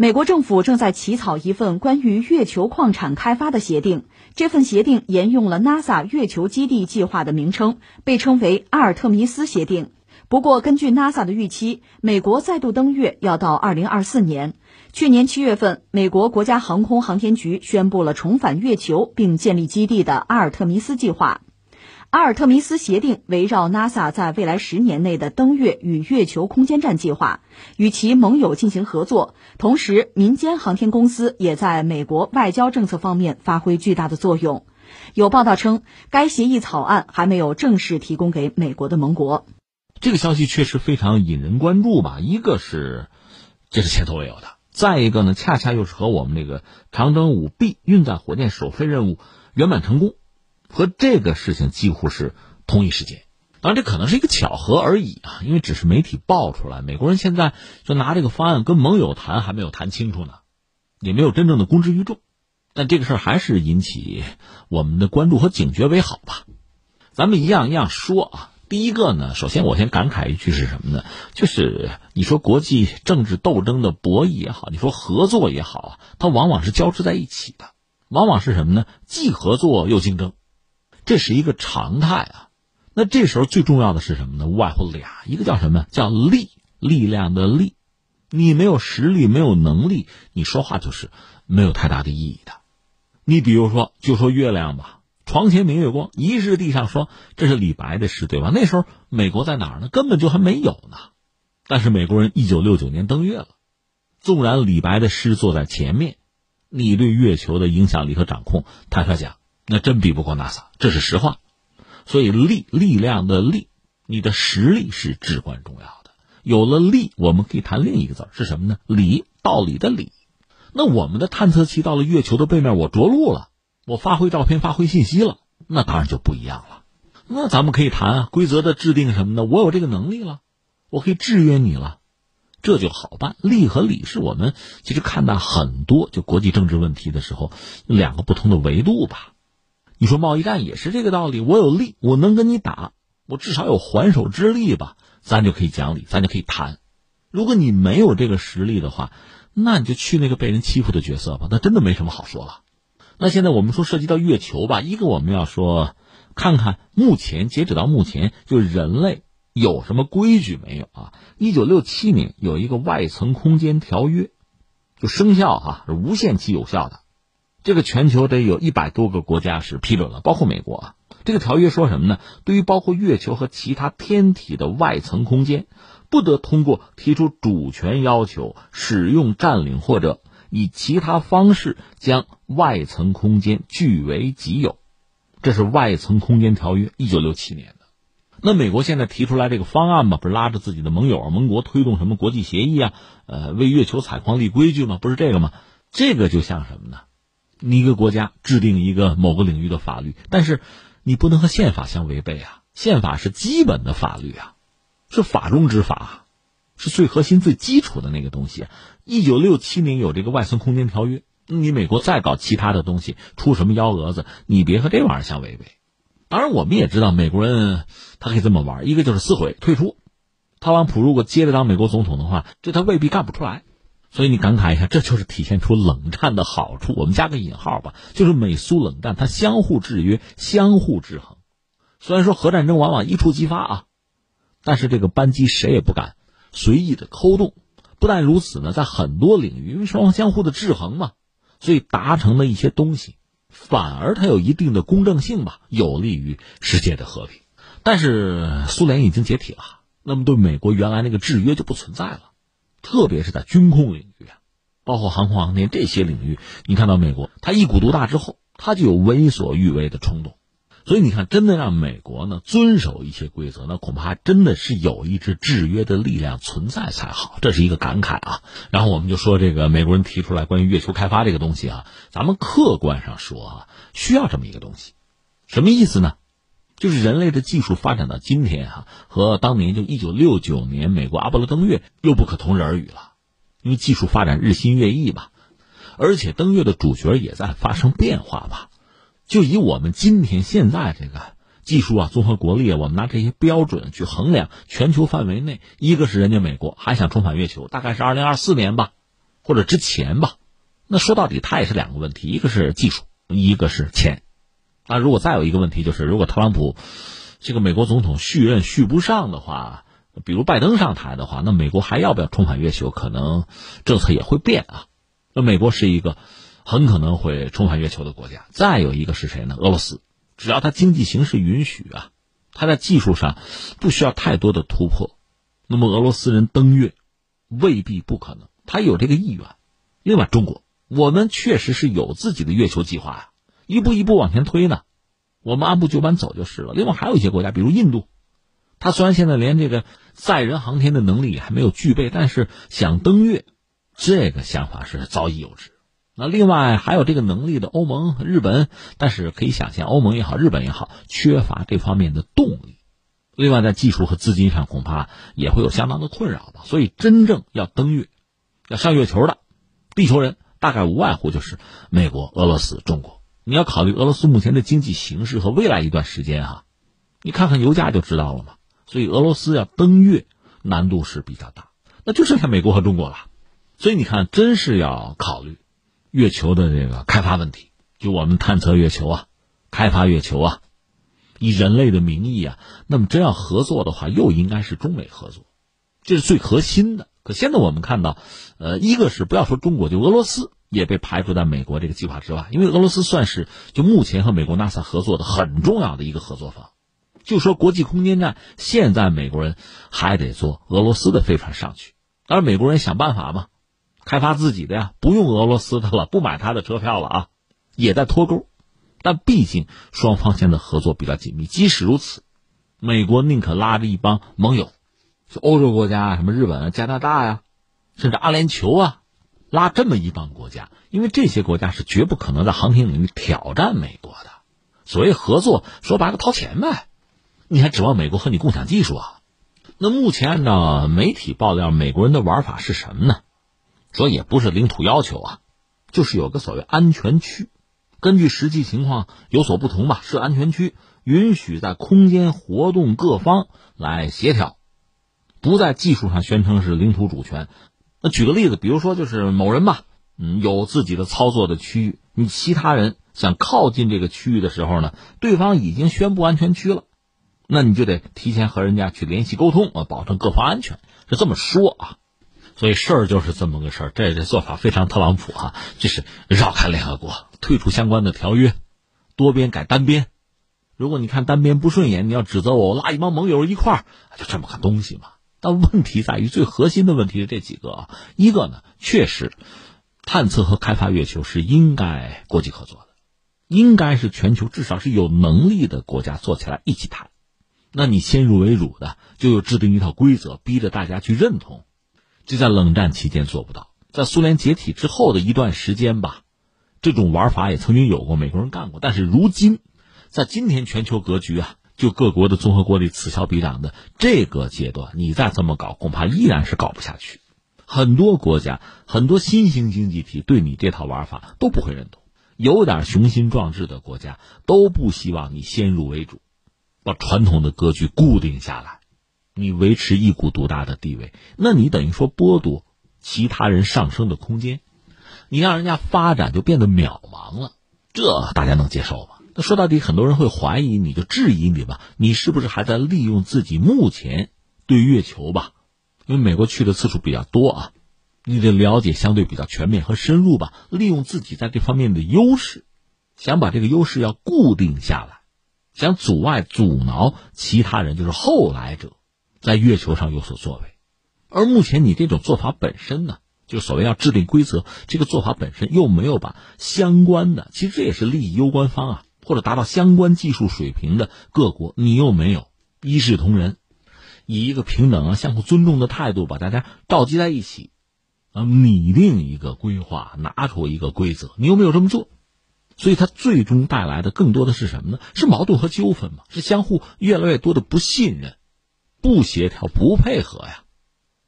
美国政府正在起草一份关于月球矿产开发的协定，这份协定沿用了 NASA 月球基地计划的名称，被称为阿尔特弥斯协定。不过，根据 NASA 的预期，美国再度登月要到2024年。去年七月份，美国国家航空航天局宣布了重返月球并建立基地的阿尔特弥斯计划。阿尔特弥斯协定围绕 NASA 在未来十年内的登月与月球空间站计划，与其盟友进行合作。同时，民间航天公司也在美国外交政策方面发挥巨大的作用。有报道称，该协议草案还没有正式提供给美国的盟国。这个消息确实非常引人关注吧？一个是，这是前所未有的；再一个呢，恰恰又是和我们这个长征五 B 运载火箭首飞任务圆满成功。和这个事情几乎是同一时间，当然这可能是一个巧合而已啊，因为只是媒体爆出来。美国人现在就拿这个方案跟盟友谈，还没有谈清楚呢，也没有真正的公之于众。但这个事儿还是引起我们的关注和警觉为好吧。咱们一样一样说啊。第一个呢，首先我先感慨一句是什么呢？就是你说国际政治斗争的博弈也好，你说合作也好啊，它往往是交织在一起的，往往是什么呢？既合作又竞争。这是一个常态啊，那这时候最重要的是什么呢？无外乎俩，一个叫什么？叫力，力量的力。你没有实力，没有能力，你说话就是没有太大的意义的。你比如说，就说月亮吧，“床前明月光，疑是地上霜”，这是李白的诗，对吧？那时候美国在哪儿呢？根本就还没有呢。但是美国人一九六九年登月了，纵然李白的诗坐在前面，你对月球的影响力和掌控，坦率讲。那真比不过 NASA，这是实话。所以力力量的力，你的实力是至关重要的。有了力，我们可以谈另一个字是什么呢？理，道理的理。那我们的探测器到了月球的背面，我着陆了，我发挥照片，发挥信息了，那当然就不一样了。那咱们可以谈啊，规则的制定什么呢？我有这个能力了，我可以制约你了，这就好办。利和理是我们其实看待很多就国际政治问题的时候两个不同的维度吧。你说贸易战也是这个道理，我有力，我能跟你打，我至少有还手之力吧，咱就可以讲理，咱就可以谈。如果你没有这个实力的话，那你就去那个被人欺负的角色吧，那真的没什么好说了。那现在我们说涉及到月球吧，一个我们要说，看看目前截止到目前，就人类有什么规矩没有啊？一九六七年有一个外层空间条约，就生效哈，是无限期有效的。这个全球得有一百多个国家是批准了，包括美国啊。这个条约说什么呢？对于包括月球和其他天体的外层空间，不得通过提出主权要求、使用、占领或者以其他方式将外层空间据为己有。这是外层空间条约，一九六七年的。那美国现在提出来这个方案嘛，不是拉着自己的盟友、盟国推动什么国际协议啊？呃，为月球采矿立规矩吗？不是这个吗？这个就像什么呢？你一个国家制定一个某个领域的法律，但是你不能和宪法相违背啊！宪法是基本的法律啊，是法中之法，是最核心、最基础的那个东西。一九六七年有这个外层空间条约，你美国再搞其他的东西，出什么幺蛾子，你别和这玩意儿相违背。当然，我们也知道美国人他可以这么玩，一个就是撕毁、退出。特朗普如果接着当美国总统的话，这他未必干不出来。所以你感慨一下，这就是体现出冷战的好处。我们加个引号吧，就是美苏冷战，它相互制约、相互制衡。虽然说核战争往往一触即发啊，但是这个扳机谁也不敢随意的扣动。不但如此呢，在很多领域，因为双方相互的制衡嘛，所以达成的一些东西，反而它有一定的公正性吧，有利于世界的和平。但是苏联已经解体了，那么对美国原来那个制约就不存在了。特别是在军控领域啊，包括航空航天这些领域，你看到美国，它一股独大之后，它就有为所欲为的冲动。所以你看，真的让美国呢遵守一些规则，那恐怕真的是有一支制约的力量存在才好。这是一个感慨啊。然后我们就说这个美国人提出来关于月球开发这个东西啊，咱们客观上说啊，需要这么一个东西，什么意思呢？就是人类的技术发展到今天哈，和当年就一九六九年美国阿波罗登月又不可同日而语了，因为技术发展日新月异吧，而且登月的主角也在发生变化吧。就以我们今天现在这个技术啊，综合国力啊，我们拿这些标准去衡量全球范围内，一个是人家美国还想重返月球，大概是二零二四年吧，或者之前吧。那说到底，它也是两个问题，一个是技术，一个是钱。那如果再有一个问题，就是如果特朗普这个美国总统续任续不上的话，比如拜登上台的话，那美国还要不要重返月球？可能政策也会变啊。那美国是一个很可能会重返月球的国家。再有一个是谁呢？俄罗斯，只要它经济形势允许啊，它在技术上不需要太多的突破，那么俄罗斯人登月未必不可能，他有这个意愿。另外，中国，我们确实是有自己的月球计划呀，一步一步往前推呢，我们按部就班走就是了。另外，还有一些国家，比如印度。它虽然现在连这个载人航天的能力还没有具备，但是想登月，这个想法是早已有之。那另外还有这个能力的欧盟、日本，但是可以想象，欧盟也好，日本也好，缺乏这方面的动力。另外在技术和资金上恐怕也会有相当的困扰吧。所以真正要登月、要上月球的地球人，大概无外乎就是美国、俄罗斯、中国。你要考虑俄罗斯目前的经济形势和未来一段时间哈，你看看油价就知道了嘛。所以俄罗斯要登月难度是比较大，那就剩下美国和中国了。所以你看，真是要考虑月球的这个开发问题。就我们探测月球啊，开发月球啊，以人类的名义啊，那么真要合作的话，又应该是中美合作，这是最核心的。可现在我们看到，呃，一个是不要说中国，就俄罗斯也被排除在美国这个计划之外，因为俄罗斯算是就目前和美国 NASA 合作的很重要的一个合作方。就说国际空间站，现在美国人还得坐俄罗斯的飞船上去，当然美国人想办法嘛，开发自己的呀，不用俄罗斯的了，不买他的车票了啊，也在脱钩。但毕竟双方现在合作比较紧密，即使如此，美国宁可拉着一帮盟友，就欧洲国家什么日本啊、加拿大呀，甚至阿联酋啊，拉这么一帮国家，因为这些国家是绝不可能在航天领域挑战美国的。所谓合作，说白了掏钱呗。你还指望美国和你共享技术啊？那目前按照媒体爆料，美国人的玩法是什么呢？说也不是领土要求啊，就是有个所谓安全区，根据实际情况有所不同吧。设安全区，允许在空间活动各方来协调，不在技术上宣称是领土主权。那举个例子，比如说就是某人吧，嗯，有自己的操作的区域，你其他人想靠近这个区域的时候呢，对方已经宣布安全区了。那你就得提前和人家去联系沟通啊，保证各方安全，是这么说啊。所以事儿就是这么个事儿，这这做法非常特朗普哈，就是绕开联合国，退出相关的条约，多边改单边。如果你看单边不顺眼，你要指责我，我拉一帮盟友一块儿，就这么个东西嘛。但问题在于，最核心的问题是这几个啊，一个呢，确实，探测和开发月球是应该国际合作的，应该是全球至少是有能力的国家坐起来一起谈。那你先入为主的就有制定一套规则，逼着大家去认同，这在冷战期间做不到，在苏联解体之后的一段时间吧，这种玩法也曾经有过，美国人干过。但是如今，在今天全球格局啊，就各国的综合国力此消彼长的这个阶段，你再这么搞，恐怕依然是搞不下去。很多国家、很多新兴经济体对你这套玩法都不会认同，有点雄心壮志的国家都不希望你先入为主。把传统的格局固定下来，你维持一股独大的地位，那你等于说剥夺其他人上升的空间，你让人家发展就变得渺茫了，这大家能接受吗？说到底，很多人会怀疑，你就质疑你吧，你是不是还在利用自己目前对月球吧？因为美国去的次数比较多啊，你的了解相对比较全面和深入吧，利用自己在这方面的优势，想把这个优势要固定下来。想阻碍、阻挠其他人，就是后来者，在月球上有所作为。而目前你这种做法本身呢，就所谓要制定规则，这个做法本身又没有把相关的，其实这也是利益攸关方啊，或者达到相关技术水平的各国，你又没有一视同仁，以一个平等啊、相互尊重的态度把大家召集在一起，啊，拟定一个规划，拿出一个规则，你又没有这么做。所以它最终带来的更多的是什么呢？是矛盾和纠纷嘛？是相互越来越多的不信任、不协调、不配合呀？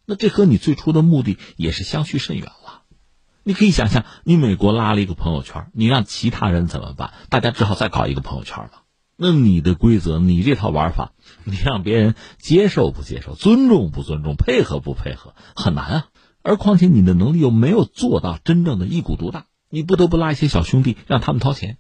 那这和你最初的目的也是相去甚远了。你可以想象，你美国拉了一个朋友圈，你让其他人怎么办？大家只好再搞一个朋友圈了。那你的规则，你这套玩法，你让别人接受不接受、尊重不尊重、配合不配合，很难啊。而况且你的能力又没有做到真正的一股独大，你不得不拉一些小兄弟让他们掏钱。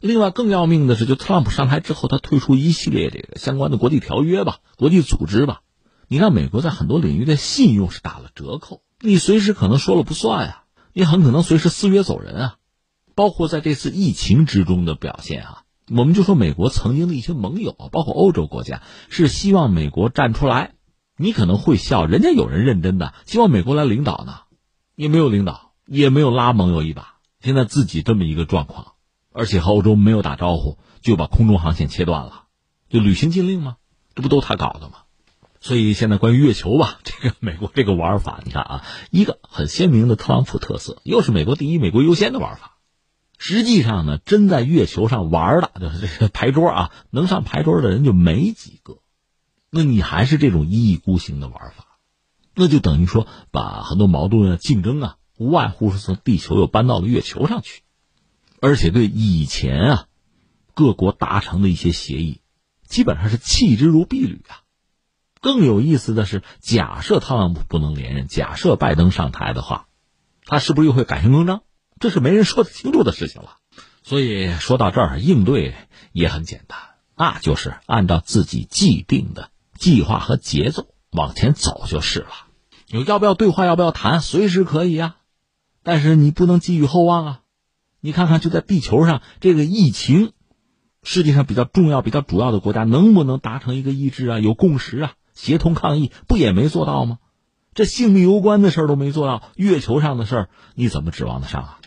另外更要命的是，就特朗普上台之后，他退出一系列这个相关的国际条约吧、国际组织吧，你让美国在很多领域的信用是打了折扣。你随时可能说了不算啊，你很可能随时撕约走人啊。包括在这次疫情之中的表现啊，我们就说美国曾经的一些盟友啊，包括欧洲国家，是希望美国站出来。你可能会笑，人家有人认真的希望美国来领导呢，也没有领导，也没有拉盟友一把。现在自己这么一个状况。而且和欧洲没有打招呼就把空中航线切断了，就旅行禁令吗？这不都他搞的吗？所以现在关于月球吧，这个美国这个玩法，你看啊，一个很鲜明的特朗普特色，又是美国第一、美国优先的玩法。实际上呢，真在月球上玩的，就是这个牌桌啊，能上牌桌的人就没几个。那你还是这种一意孤行的玩法，那就等于说把很多矛盾啊、竞争啊，无外乎是从地球又搬到了月球上去。而且对以前啊，各国达成的一些协议，基本上是弃之如敝履啊。更有意思的是，假设特朗普不能连任，假设拜登上台的话，他是不是又会改弦更张？这是没人说得清楚的事情了。所以说到这儿，应对也很简单，那就是按照自己既定的计划和节奏往前走就是了。你要不要对话？要不要谈？随时可以呀，但是你不能寄予厚望啊。你看看，就在地球上，这个疫情，世界上比较重要、比较主要的国家，能不能达成一个意志啊？有共识啊？协同抗疫，不也没做到吗？这性命攸关的事儿都没做到，月球上的事儿，你怎么指望得上啊？